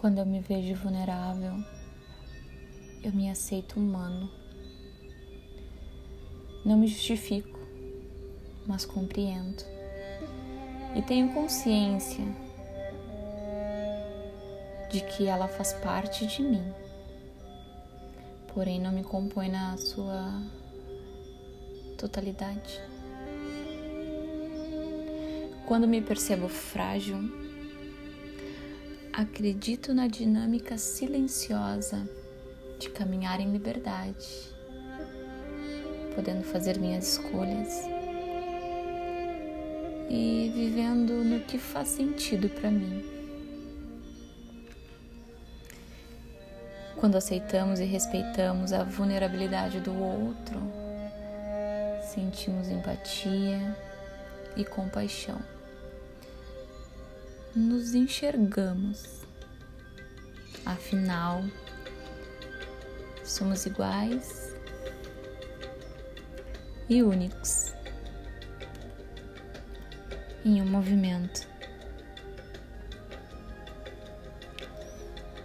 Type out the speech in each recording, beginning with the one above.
Quando eu me vejo vulnerável, eu me aceito humano. Não me justifico, mas compreendo. E tenho consciência de que ela faz parte de mim, porém não me compõe na sua totalidade. Quando me percebo frágil, acredito na dinâmica silenciosa de caminhar em liberdade, podendo fazer minhas escolhas e vivendo no que faz sentido para mim. Quando aceitamos e respeitamos a vulnerabilidade do outro, sentimos empatia e compaixão. Nos enxergamos. Afinal, somos iguais e únicos em um movimento.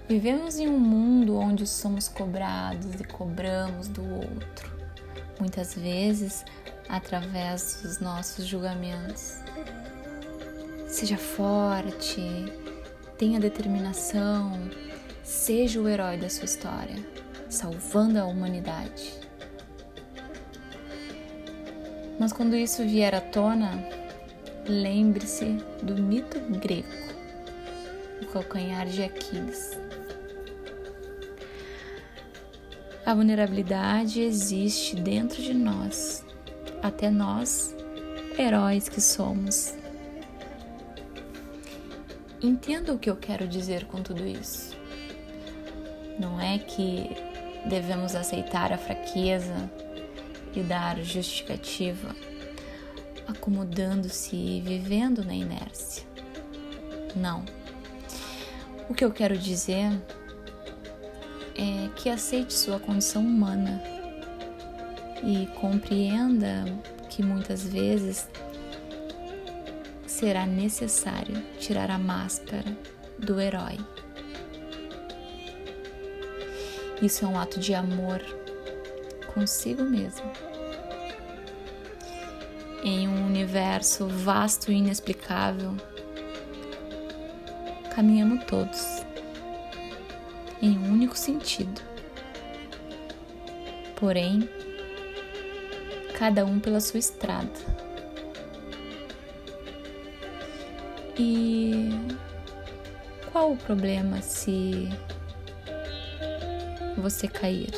Vivemos em um mundo onde somos cobrados e cobramos do outro, muitas vezes através dos nossos julgamentos. Seja forte, tenha determinação, seja o herói da sua história, salvando a humanidade. Mas quando isso vier à tona, lembre-se do mito grego, o calcanhar de Aquiles. A vulnerabilidade existe dentro de nós até nós, heróis que somos. Entenda o que eu quero dizer com tudo isso. Não é que devemos aceitar a fraqueza e dar justificativa, acomodando-se e vivendo na inércia. Não. O que eu quero dizer é que aceite sua condição humana e compreenda que muitas vezes será necessário tirar a máscara do herói. Isso é um ato de amor consigo mesmo. Em um universo vasto e inexplicável, caminhamos todos em um único sentido. Porém, cada um pela sua estrada. E qual o problema se você cair?